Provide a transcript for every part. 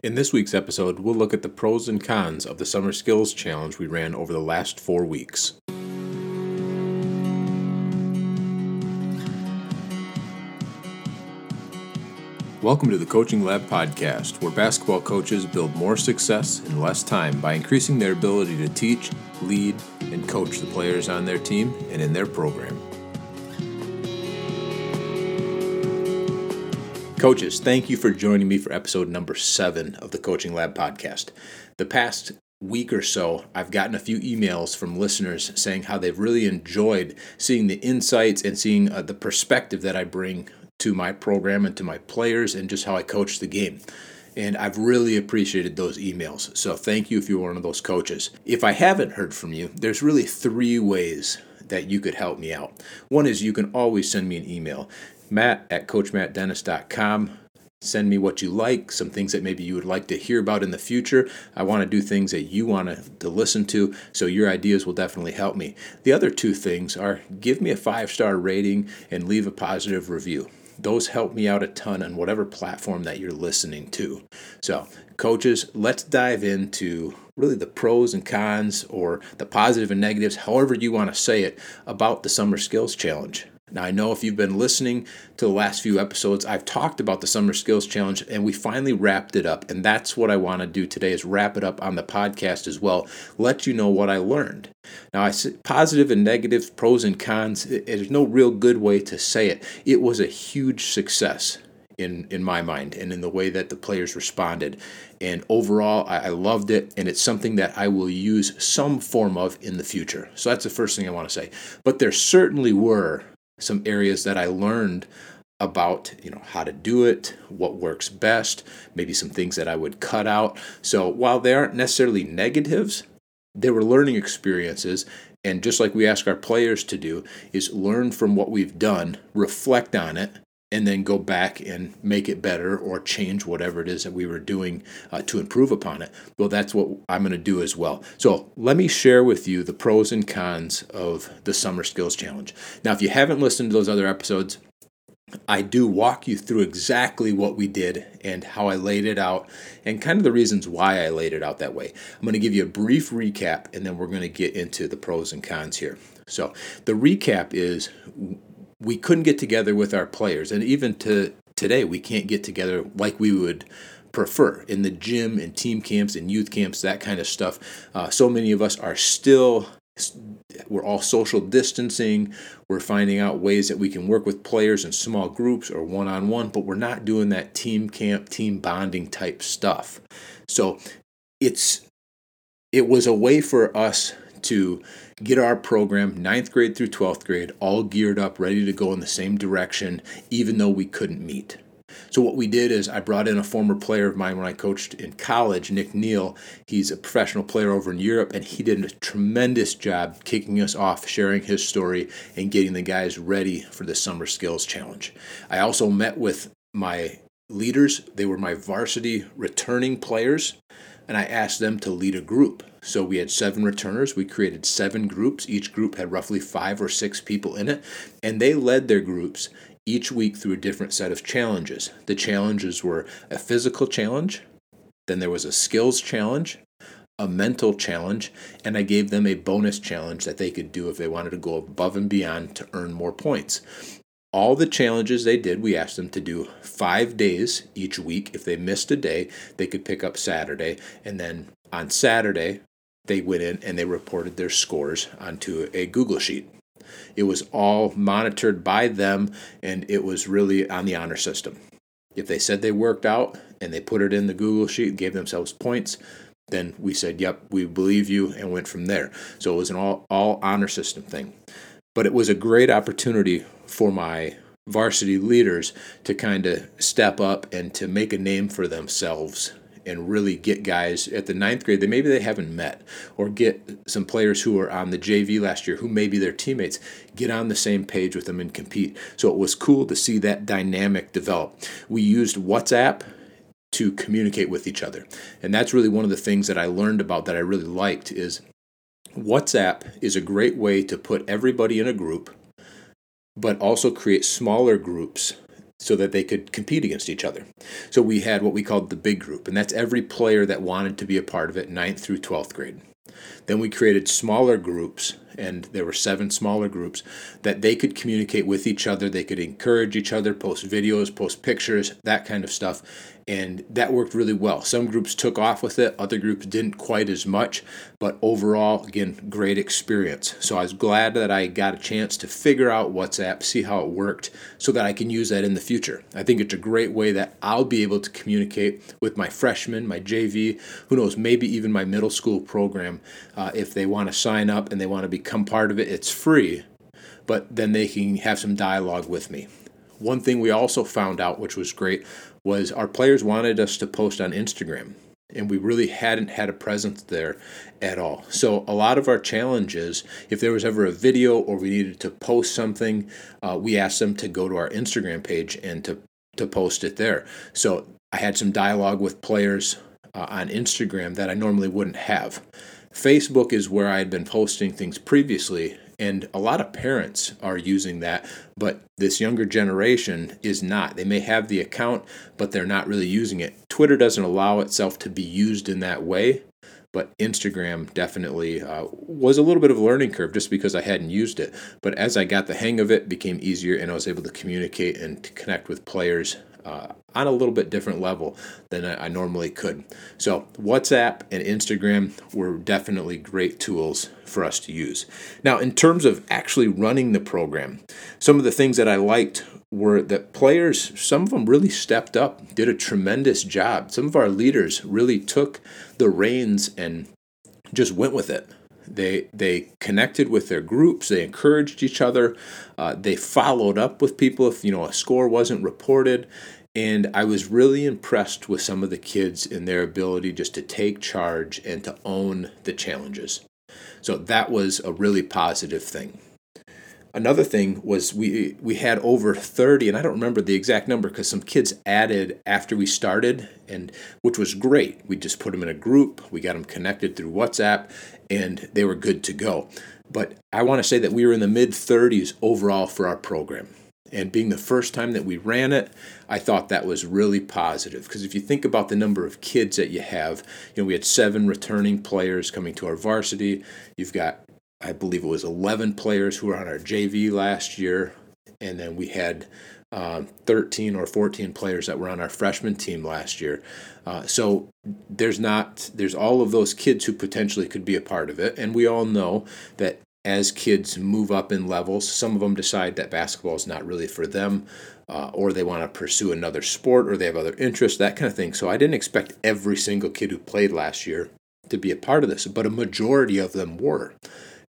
In this week's episode, we'll look at the pros and cons of the Summer Skills Challenge we ran over the last four weeks. Welcome to the Coaching Lab podcast, where basketball coaches build more success in less time by increasing their ability to teach, lead, and coach the players on their team and in their program. Coaches, thank you for joining me for episode number seven of the Coaching Lab podcast. The past week or so, I've gotten a few emails from listeners saying how they've really enjoyed seeing the insights and seeing uh, the perspective that I bring to my program and to my players and just how I coach the game. And I've really appreciated those emails. So thank you if you're one of those coaches. If I haven't heard from you, there's really three ways that you could help me out. One is you can always send me an email, matt at coachmattdennis.com. Send me what you like, some things that maybe you would like to hear about in the future. I want to do things that you want to, to listen to, so your ideas will definitely help me. The other two things are give me a five star rating and leave a positive review those help me out a ton on whatever platform that you're listening to. So, coaches, let's dive into really the pros and cons or the positive and negatives, however you want to say it, about the Summer Skills Challenge. Now, I know if you've been listening to the last few episodes, I've talked about the Summer Skills Challenge and we finally wrapped it up. And that's what I want to do today is wrap it up on the podcast as well, let you know what I learned. Now, I positive and negative, pros and cons. There's no real good way to say it. It was a huge success in in my mind and in the way that the players responded. And overall, I, I, loved it, and it's something that I will use some form of in the future. So that's the first thing I want to say. But there certainly were some areas that I learned about you know how to do it what works best maybe some things that i would cut out. So while they aren't necessarily negatives they were learning experiences. And just like we ask our players to do is learn from what we've done reflect on it and then go back and make it better or change whatever it is that we were doing uh, to improve upon it. Well, that's what I'm going to do as well. So, let me share with you the pros and cons of the Summer Skills Challenge. Now, if you haven't listened to those other episodes, I do walk you through exactly what we did and how I laid it out and kind of the reasons why I laid it out that way. I'm going to give you a brief recap and then we're going to get into the pros and cons here. So, the recap is we couldn't get together with our players, and even to today, we can't get together like we would prefer in the gym and team camps and youth camps, that kind of stuff. Uh, so many of us are still we're all social distancing. We're finding out ways that we can work with players in small groups or one on one, but we're not doing that team camp, team bonding type stuff. So it's it was a way for us to get our program, ninth grade through 12th grade, all geared up, ready to go in the same direction, even though we couldn't meet. So, what we did is I brought in a former player of mine when I coached in college, Nick Neal. He's a professional player over in Europe, and he did a tremendous job kicking us off, sharing his story, and getting the guys ready for the Summer Skills Challenge. I also met with my leaders, they were my varsity returning players, and I asked them to lead a group. So we had seven returners. We created seven groups. Each group had roughly five or six people in it, and they led their groups each week through a different set of challenges. The challenges were a physical challenge, then there was a skills challenge, a mental challenge, and I gave them a bonus challenge that they could do if they wanted to go above and beyond to earn more points. All the challenges they did, we asked them to do five days each week. If they missed a day, they could pick up Saturday. And then on Saturday, they went in and they reported their scores onto a Google Sheet. It was all monitored by them and it was really on the honor system. If they said they worked out and they put it in the Google Sheet, gave themselves points, then we said, "Yep, we believe you," and went from there. So it was an all all honor system thing. But it was a great opportunity for my varsity leaders to kind of step up and to make a name for themselves and really get guys at the ninth grade that maybe they haven't met, or get some players who are on the JV last year who may be their teammates, get on the same page with them and compete. So it was cool to see that dynamic develop. We used WhatsApp to communicate with each other. And that's really one of the things that I learned about that I really liked is WhatsApp is a great way to put everybody in a group but also create smaller groups so that they could compete against each other. So we had what we called the big group, and that's every player that wanted to be a part of it, 9th through 12th grade. Then we created smaller groups, and there were seven smaller groups that they could communicate with each other. They could encourage each other, post videos, post pictures, that kind of stuff and that worked really well. Some groups took off with it, other groups didn't quite as much, but overall, again, great experience. So I was glad that I got a chance to figure out WhatsApp, see how it worked, so that I can use that in the future. I think it's a great way that I'll be able to communicate with my freshmen, my JV, who knows, maybe even my middle school program. Uh, if they want to sign up and they want to become part of it, it's free, but then they can have some dialogue with me. One thing we also found out, which was great, was our players wanted us to post on Instagram, and we really hadn't had a presence there at all. So a lot of our challenges, if there was ever a video or we needed to post something, uh, we asked them to go to our Instagram page and to to post it there. So I had some dialogue with players uh, on Instagram that I normally wouldn't have. Facebook is where I had been posting things previously, and a lot of parents are using that, but this younger generation is not. They may have the account, but they're not really using it. Twitter doesn't allow itself to be used in that way, but Instagram definitely uh, was a little bit of a learning curve just because I hadn't used it. But as I got the hang of it, it became easier and I was able to communicate and to connect with players uh, on a little bit different level than I, I normally could. So, WhatsApp and Instagram were definitely great tools for us to use. Now, in terms of actually running the program, some of the things that I liked were that players, some of them really stepped up, did a tremendous job. Some of our leaders really took the reins and just went with it. They they connected with their groups. They encouraged each other. Uh, they followed up with people if you know a score wasn't reported. And I was really impressed with some of the kids in their ability just to take charge and to own the challenges. So that was a really positive thing. Another thing was we we had over 30 and I don't remember the exact number because some kids added after we started and which was great. We just put them in a group, we got them connected through WhatsApp and they were good to go. But I want to say that we were in the mid 30s overall for our program. And being the first time that we ran it, I thought that was really positive. Because if you think about the number of kids that you have, you know, we had seven returning players coming to our varsity. You've got, I believe it was 11 players who were on our JV last year. And then we had uh, 13 or 14 players that were on our freshman team last year. Uh, so there's not, there's all of those kids who potentially could be a part of it. And we all know that as kids move up in levels, some of them decide that basketball is not really for them, uh, or they want to pursue another sport, or they have other interests, that kind of thing. So I didn't expect every single kid who played last year to be a part of this, but a majority of them were.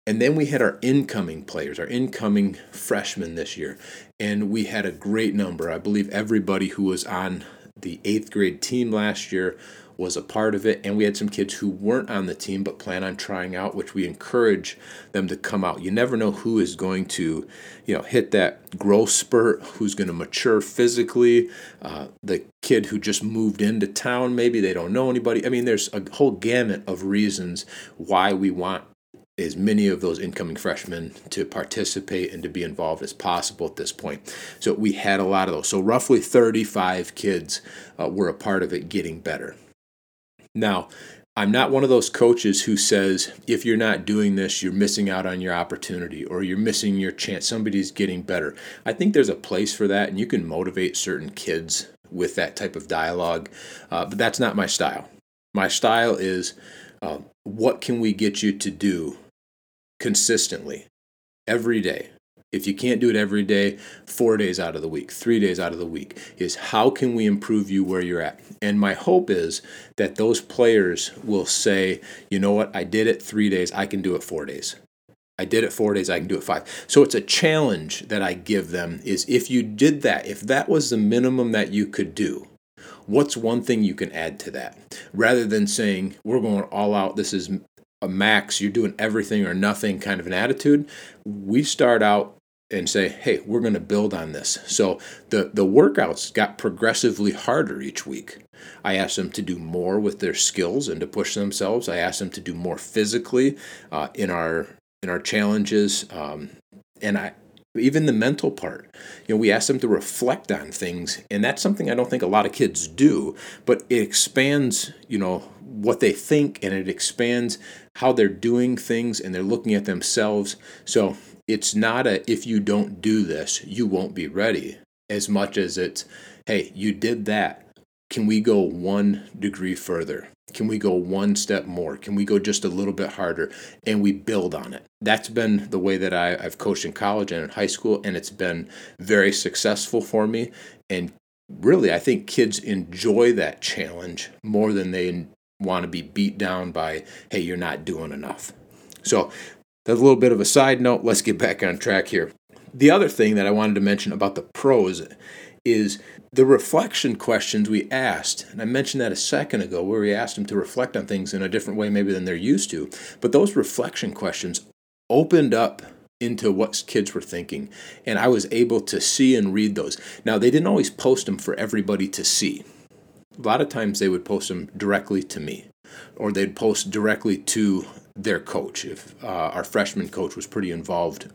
And then we had our incoming players, our incoming freshmen this year, and we had a great number. I believe everybody who was on the eighth grade team last year was a part of it. And we had some kids who weren't on the team but plan on trying out, which we encourage them to come out. You never know who is going to, you know, hit that growth spurt, who's going to mature physically. Uh, the kid who just moved into town, maybe they don't know anybody. I mean, there's a whole gamut of reasons why we want as many of those incoming freshmen to participate and to be involved as possible at this point. So we had a lot of those. So roughly 35 kids uh, were a part of it getting better. Now, I'm not one of those coaches who says, if you're not doing this, you're missing out on your opportunity or you're missing your chance. Somebody's getting better. I think there's a place for that, and you can motivate certain kids with that type of dialogue, uh, but that's not my style. My style is uh, what can we get you to do consistently every day? If you can't do it every day, four days out of the week, three days out of the week, is how can we improve you where you're at? And my hope is that those players will say, you know what, I did it three days, I can do it four days. I did it four days, I can do it five. So it's a challenge that I give them is if you did that, if that was the minimum that you could do, what's one thing you can add to that? Rather than saying, we're going all out, this is a max, you're doing everything or nothing kind of an attitude. We start out and say, hey, we're going to build on this. So the, the workouts got progressively harder each week. I asked them to do more with their skills and to push themselves. I asked them to do more physically uh, in our in our challenges. Um, and I even the mental part. You know, we ask them to reflect on things, and that's something I don't think a lot of kids do, but it expands, you know, what they think and it expands how they're doing things and they're looking at themselves. So it's not a if you don't do this, you won't be ready, as much as it's, hey, you did that. Can we go one degree further? Can we go one step more? Can we go just a little bit harder? And we build on it. That's been the way that I, I've coached in college and in high school, and it's been very successful for me. And really, I think kids enjoy that challenge more than they want to be beat down by, hey, you're not doing enough. So that's a little bit of a side note. Let's get back on track here. The other thing that I wanted to mention about the pros is the reflection questions we asked. And I mentioned that a second ago, where we asked them to reflect on things in a different way, maybe than they're used to. But those reflection questions opened up into what kids were thinking. And I was able to see and read those. Now, they didn't always post them for everybody to see. A lot of times they would post them directly to me, or they'd post directly to their coach. If uh, our freshman coach was pretty involved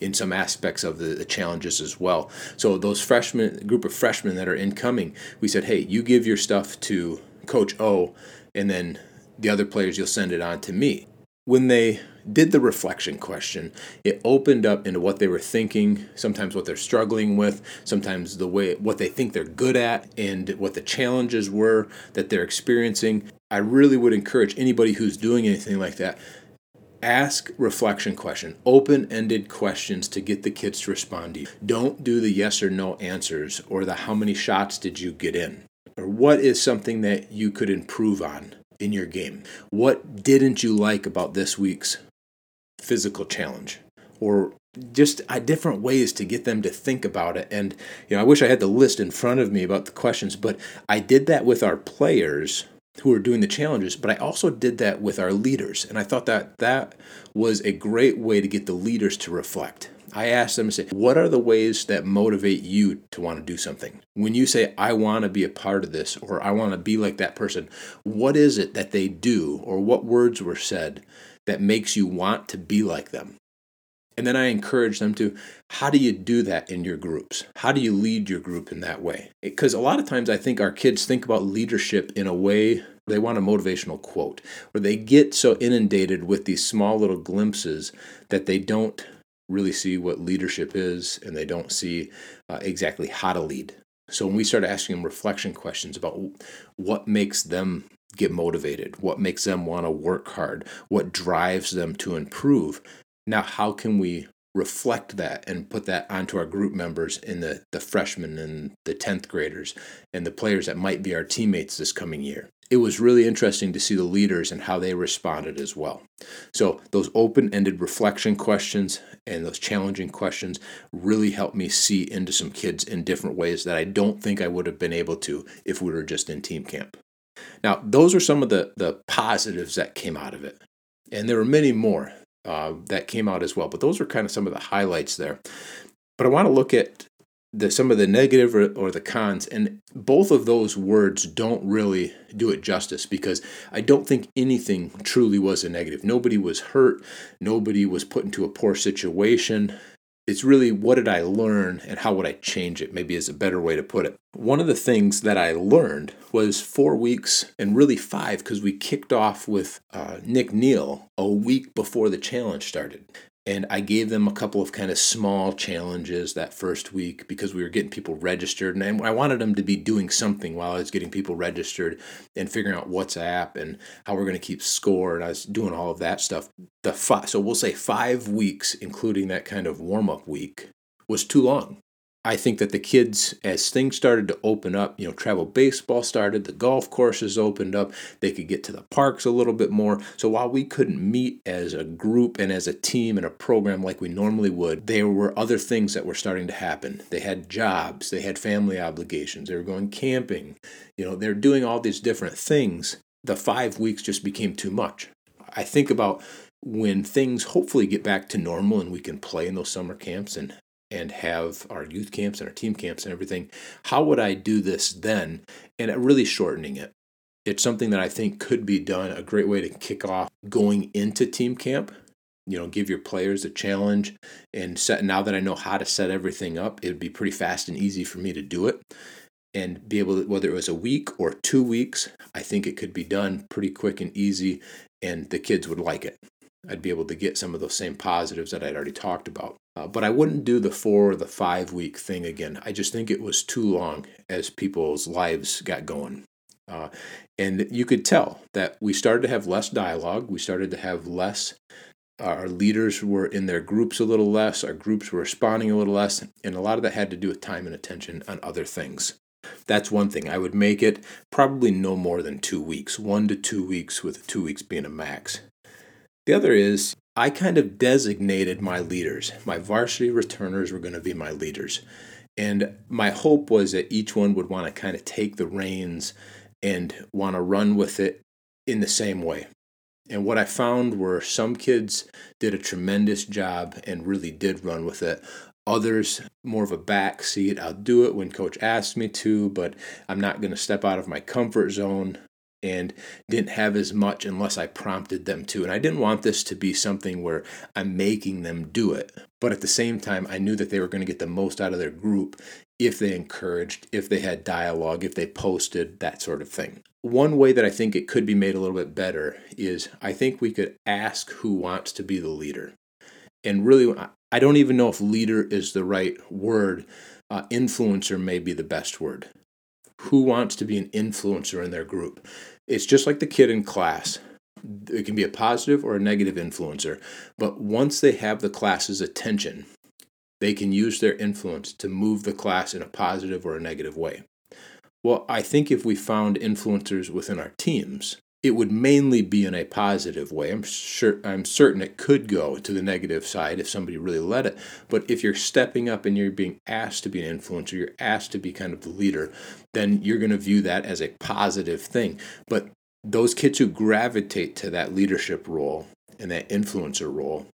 in some aspects of the, the, challenges as well. So those freshmen, group of freshmen that are incoming, we said, hey, you give your stuff to Coach O, and then the other players you'll send it on to me. When they did the reflection question, it opened up into what they were thinking, sometimes what they're struggling with, sometimes the way what they think they're good at, and what the challenges were that they're experiencing. I really would encourage anybody who's doing anything like that ask reflection question open-ended questions to get the kids to respond to you. Don't do the yes or no answers or the how many shots did you get in? Or what is something that you could improve on in your game what didn't you like about this week's physical challenge or just uh, different ways to get them to think about it and you know i wish i had the list in front of me about the questions but i did that with our players who are doing the challenges, but I also did that with our leaders. And I thought that that was a great way to get the leaders to reflect. I ask them to say, What are the ways that motivate you to want to do something? When you say, I want to be a part of this, or I want to be like that person, what is it that they do, or what words were said that makes you want to be like them? And then I encourage them to, how do you do that in your groups? How do you lead your group in that way? Because a lot of times I think our kids think about leadership in a way they want a motivational quote, or they get so inundated with these small little glimpses that they don't really see what leadership is and they don't see uh, exactly how to lead. So when we start asking them reflection questions about what makes them get motivated, what makes them want to work hard, what drives them to improve, now, how can we reflect that and put that onto our group members in the, the freshmen and the 10th graders and the players that might be our teammates this coming year? It was really interesting to see the leaders and how they responded as well. So, those open ended reflection questions and those challenging questions really helped me see into some kids in different ways that I don't think I would have been able to if we were just in team camp. Now, those are some of the, the positives that came out of it. And there were many more uh, that came out as well. But those are kind of some of the highlights there. But I want to look at the some of the negative or, or, the cons, and both of those words don't really do it justice because I don't think anything truly was a negative. Nobody was hurt. Nobody was put into a poor situation it's really what did I learn and how would I change it, maybe is a better way to put it. One of the things that I learned was four weeks and really five because we kicked off with uh, Nick Neal a week before the challenge started. And I gave them a couple of kind of small challenges that first week because we were getting people registered. And I wanted them to be doing something while I was getting people registered and figuring out WhatsApp and how we're going to keep score. And I was doing all of that stuff. The five, so we'll say five weeks, including that kind of warm up week, was too long. I think that the kids, as things started to open up, you know, travel baseball started, the golf courses opened up, they could get to the parks a little bit more. So while we couldn't meet as a group and as a team in a program like we normally would, there were other things that were starting to happen. They had jobs, they had family obligations, they were going camping, you know, they're doing all these different things. The five weeks just became too much. I think about when things hopefully get back to normal and we can play in those summer camps and and have our youth camps and our team camps and everything, how would I do this then? And really shortening it. It's something that I think could be done, a great way to kick off going into team camp you know, give your players a challenge and set. Now that I know how to set everything up, it would be pretty fast and easy for me to do it and be able to, whether it was a week or two weeks, I think it could be done pretty quick and easy, and the kids would like it. I'd be able to get some of those same positives that I'd already talked about. Uh, but I wouldn't do the four or the five week thing again. I just think it was too long as people's lives got going. Uh, and you could tell that we started to have less dialogue. We started to have less. Our leaders were in their groups a little less. Our groups were responding a little less. And a lot of that had to do with time and attention on other things. That's one thing. I would make it probably no more than two weeks, one to two weeks, with two weeks being a max. The other is I kind of designated my leaders. My varsity returners were going to be my leaders. And my hope was that each one would want to kind of take the reins and want to run with it in the same way. And what I found were some kids did a tremendous job and really did run with it. Others, more of a back seat. I'll do it when coach asks me to, but I'm not going to step out of my comfort zone and didn't have as much unless I prompted them to. And I didn't want this to be something where I'm making them do it. But at the same time, I knew that they were going to get the most out of their group if they encouraged, if they had dialogue, if they posted, that sort of thing. One way that I think it could be made a little bit better is I think we could ask who wants to be the leader. And really, I don't even know if leader is the right word. Uh, influencer may be the best word who wants to be an influencer in their group. It's just like the kid in class. It can be a positive or a negative influencer, but once they have the class's attention, they can use their influence to move the class in a positive or a negative way. Well, I think if we found influencers within our teams, it would mainly be in a positive way. I'm sure I'm certain it could go to the negative side if somebody really let it. But if you're stepping up and you're being asked to be an influencer, you're asked to be kind of the leader, then you're going to view that as a positive thing. But those kids who gravitate to that leadership role and that influencer role,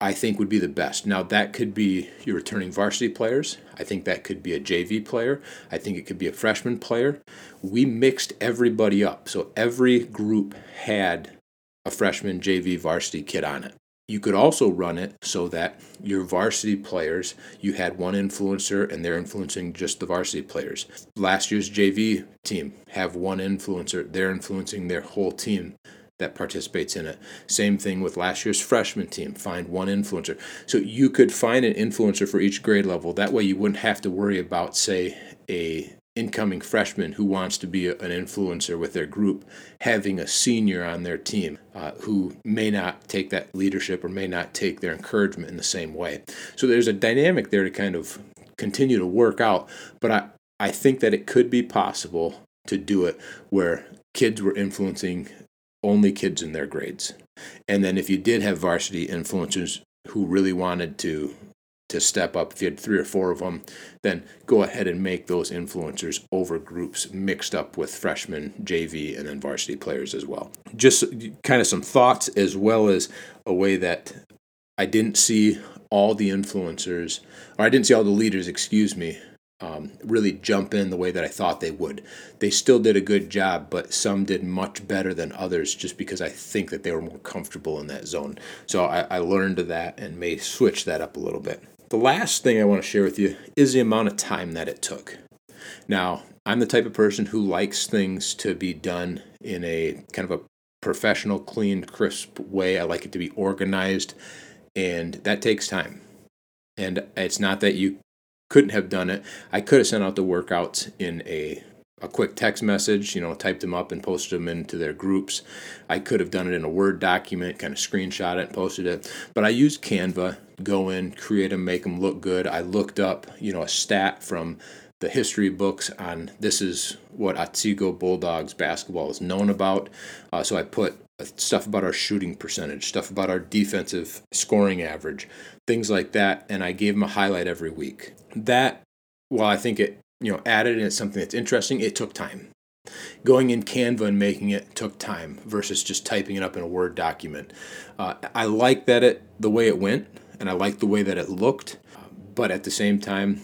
I think would be the best. Now, that could be your returning varsity players. I think that could be a JV player. I think it could be a freshman player. We mixed everybody up. So every group had a freshman JV varsity kid on it. You could also run it so that your varsity players, you had one influencer and they're influencing just the varsity players. Last year's JV team have one influencer, they're influencing their whole team that participates in it. Same thing with last year's freshman team. Find one influencer. So you could find an influencer for each grade level. That way you wouldn't have to worry about, say, a incoming freshman who wants to be an influencer with their group having a senior on their team uh, who may not take that leadership or may not take their encouragement in the same way. So there's a dynamic there to kind of continue to work out. But I, I think that it could be possible to do it where kids were influencing only kids in their grades. And then if you did have varsity influencers who really wanted to to step up, if you had three or four of them, then go ahead and make those influencers over groups mixed up with freshmen, JV, and then varsity players as well. Just kind of some thoughts as well as a way that I didn't see all the influencers, or I didn't see all the leaders, excuse me, um, really jump in the way that I thought they would. They still did a good job, but some did much better than others just because I think that they were more comfortable in that zone. So I, I learned that and may switch that up a little bit. The last thing I want to share with you is the amount of time that it took. Now, I'm the type of person who likes things to be done in a kind of a professional, clean, crisp way. I like it to be organized, and that takes time. And it's not that you couldn't have done it. I could have sent out the workouts in a a quick text message, you know, typed them up and posted them into their groups. I could have done it in a Word document, kind of screenshot it and posted it. But I used Canva, go in, create them, make them look good. I looked up, you know, a stat from the history books on this is what Otsego Bulldogs basketball is known about. Uh, so I put stuff about our shooting percentage, stuff about our defensive scoring average, things like that, and I gave them a highlight every week. That, while I think it you know added and it's something that's interesting, it took time. Going in Canva and making it took time versus just typing it up in a Word document. Uh, I like that it the way it went, and I like the way that it looked, but at the same time,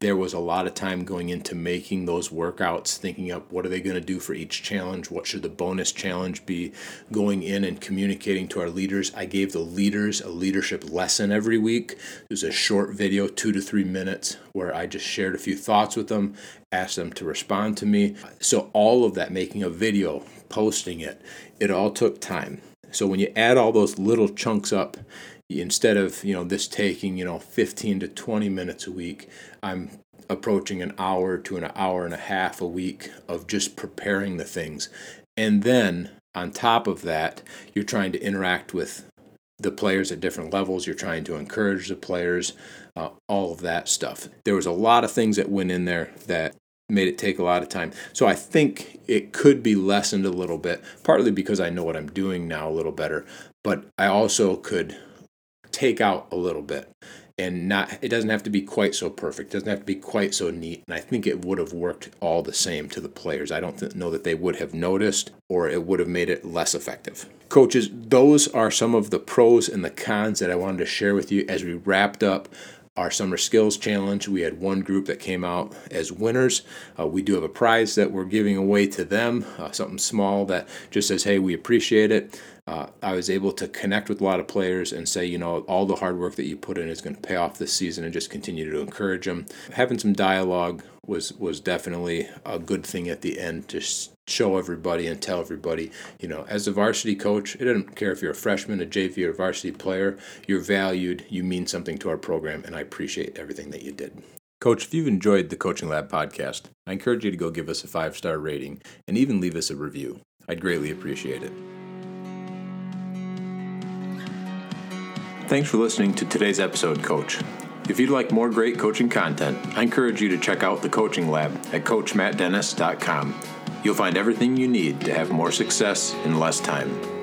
there was a lot of time going into making those workouts, thinking up what are they going to do for each challenge, what should the bonus challenge be, going in and communicating to our leaders. I gave the leaders a leadership lesson every week. It was a short video, two to three minutes, where I just shared a few thoughts with them, asked them to respond to me. So, all of that, making a video, posting it, it all took time. So, when you add all those little chunks up, instead of you know this taking you know 15 to 20 minutes a week i'm approaching an hour to an hour and a half a week of just preparing the things. And then on top of that you're trying to interact with the players at different levels. You're trying to encourage the players uh, all of that stuff. There was a lot of things that went in there that made it take a lot of time. So i think it could be lessened a little bit partly because i know what i'm doing now a little better but i also could take out a little bit and not it doesn't have to be quite so perfect doesn't have to be quite so neat and i think it would have worked all the same to the players. I don't th- know that they would have noticed or it would have made it less effective. Coaches those are some of the pros and the cons that i wanted to share with you as we wrapped up our summer skills challenge. We had one group that came out as winners. Uh, we do have a prize that we're giving away to them uh, something small that just says hey we appreciate it. Uh, I was able to connect with a lot of players and say, you know, all the hard work that you put in is going to pay off this season, and just continue to encourage them. Having some dialogue was was definitely a good thing at the end to show everybody and tell everybody, you know, as a varsity coach, it doesn't care if you're a freshman, a JV, or a varsity player, you're valued, you mean something to our program, and I appreciate everything that you did. Coach, if you've enjoyed the Coaching Lab podcast, I encourage you to go give us a five star rating and even leave us a review. I'd greatly appreciate it. Thanks for listening to today's episode, Coach. If you'd like more great coaching content, I encourage you to check out the Coaching Lab at CoachMattDennis.com. You'll find everything you need to have more success in less time.